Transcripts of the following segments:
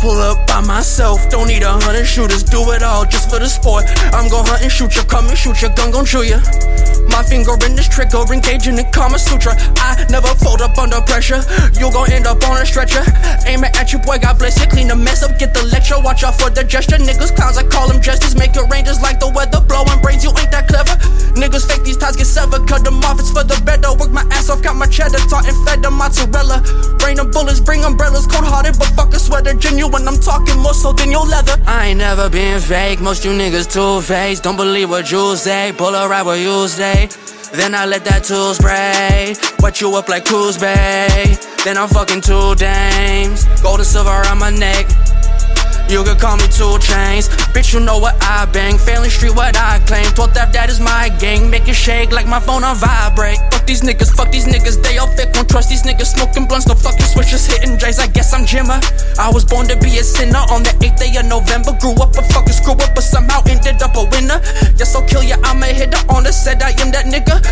pull up by myself. Don't need a hundred shooters, do it all just for the sport. I'm gon' hunt and shoot you, come and shoot you, gun gon' chew you. My finger in this trigger, engaging in Kama Sutra. I never fold up under pressure. You gon' end up on a stretcher. Aiming at you, boy, God bless you. Clean the mess up, get the lecture. Watch out for the gesture. Niggas clowns, I call them justice. Make it rain like the weather. Blowing brains, you ain't that clever. Niggas fake these ties, get severed. Cut them off, it's for the better. My ass off, got my cheddar. Taught and fed the mozzarella. Rain of bullets, bring umbrellas. Cold hearted, but fuck a sweater. Genuine, I'm talking more so than your leather. I ain't never been fake. Most you niggas two faced. Don't believe what you say. Pull a ride what you say. Then I let that tool spray. Wet you up like Coos Bay. Then I'm fucking two dames. Gold and silver around my neck. You could call me two chains. Bitch, you know what I bang. Failing street, what I claim. 12th Ave, that is my gang. Make it shake like my phone on vibrate. Fuck these niggas, fuck these niggas. They all fake. Won't trust these niggas. Smoking blunts, no fucking switches. Hitting J's. I guess I'm Jimmer. I was born to be a sinner on the 8th day of November. Grew up a fucking screw up, but somehow ended up a winner. Yes, I'll kill ya. I'm a hitter on the set. I am that nigga.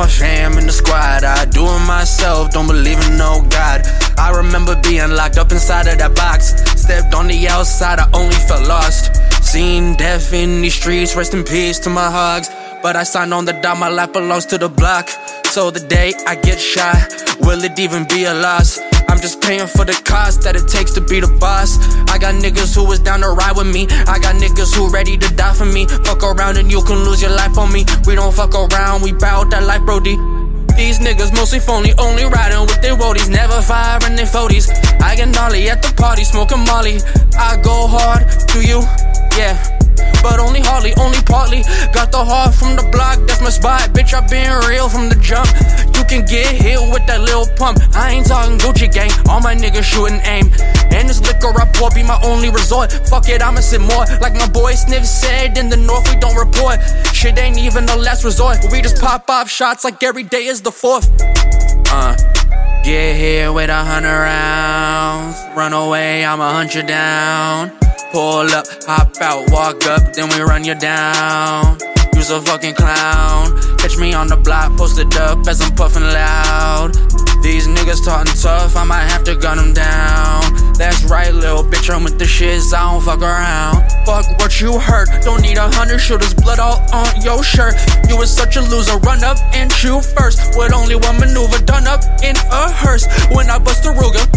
My fam and the squad. I do it myself, don't believe in no God. I remember being locked up inside of that box. Stepped on the outside, I only felt lost. Seen death in these streets, rest in peace to my hugs. But I signed on the dot, my life belongs to the block. So the day I get shot, will it even be a loss? Just paying for the cost that it takes to be the boss. I got niggas who was down to ride with me. I got niggas who ready to die for me. Fuck around and you can lose your life on me. We don't fuck around, we bout that life, brody. These niggas mostly phony, only riding with their roadies, never firing their 40s. I get gnarly at the party, smoking Molly. I go hard, do you? My spot. Bitch, I been real from the jump. You can get hit with that little pump. I ain't talking Gucci gang, all my niggas shooting aim. And this liquor I pour be my only resort. Fuck it, I'ma sit more. Like my boy Sniff said, in the north we don't report. Shit ain't even the last resort. We just pop off shots like every day is the fourth. Uh. Get here with a hundred rounds. Run away, I'ma hunt you down. Pull up, hop out, walk up, then we run you down. You's a fucking clown. Catch me on the block, posted up as I'm puffing loud. These niggas talking tough, I might have to gun them down. That's right, little bitch, I'm with the shits, I don't fuck around. Fuck what you heard, don't need a hundred shooters, blood all on your shirt. You was such a loser, run up and shoot first. With only one maneuver done up in a hearse. When I bust a Ruger,